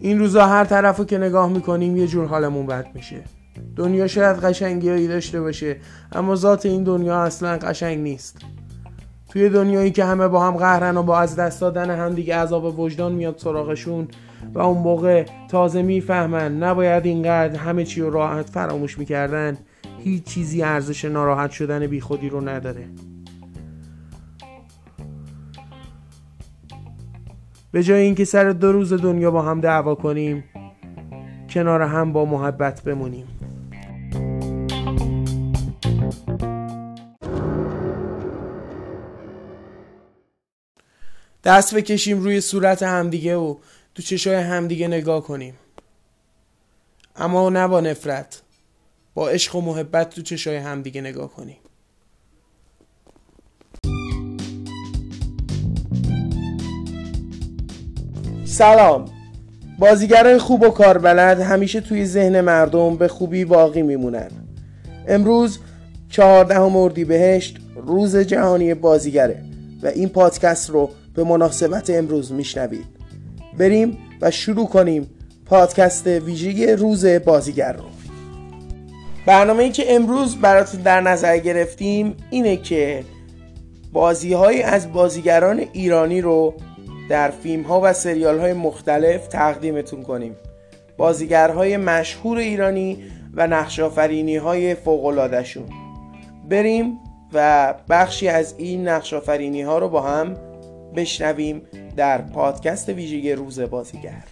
این روزا هر طرف رو که نگاه می‌کنیم یه جور حالمون بد میشه. دنیا شاید قشنگی داشته باشه اما ذات این دنیا اصلا قشنگ نیست. توی دنیایی که همه با هم قهرن و با از دست دادن هم دیگه عذاب وجدان میاد سراغشون و اون موقع تازه می‌فهمن نباید اینقدر همه چی رو راحت فراموش می‌کردن هیچ چیزی ارزش ناراحت شدن بیخودی رو نداره. به جای اینکه سر دو روز دنیا با هم دعوا کنیم کنار هم با محبت بمونیم. دست بکشیم روی صورت همدیگه و تو چشای همدیگه نگاه کنیم. اما نه با نفرت با عشق و محبت تو چشای همدیگه نگاه کنیم. سلام. بازیگرای خوب و کاربلد همیشه توی ذهن مردم به خوبی باقی میمونن. امروز چهاردهم بهشت روز جهانی بازیگره و این پادکست رو به مناسبت امروز میشنوید. بریم و شروع کنیم پادکست ویژه روز بازیگر رو. برنامه ای که امروز براتون در نظر گرفتیم اینه که بازی های از بازیگران ایرانی رو در فیلم ها و سریال های مختلف تقدیمتون کنیم. بازیگرهای مشهور ایرانی و نقشافرینی های فوقلادشون بریم و بخشی از این نقشافرینی ها رو با هم بشنویم در پادکست ویژه روز بازیگر.